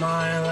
smile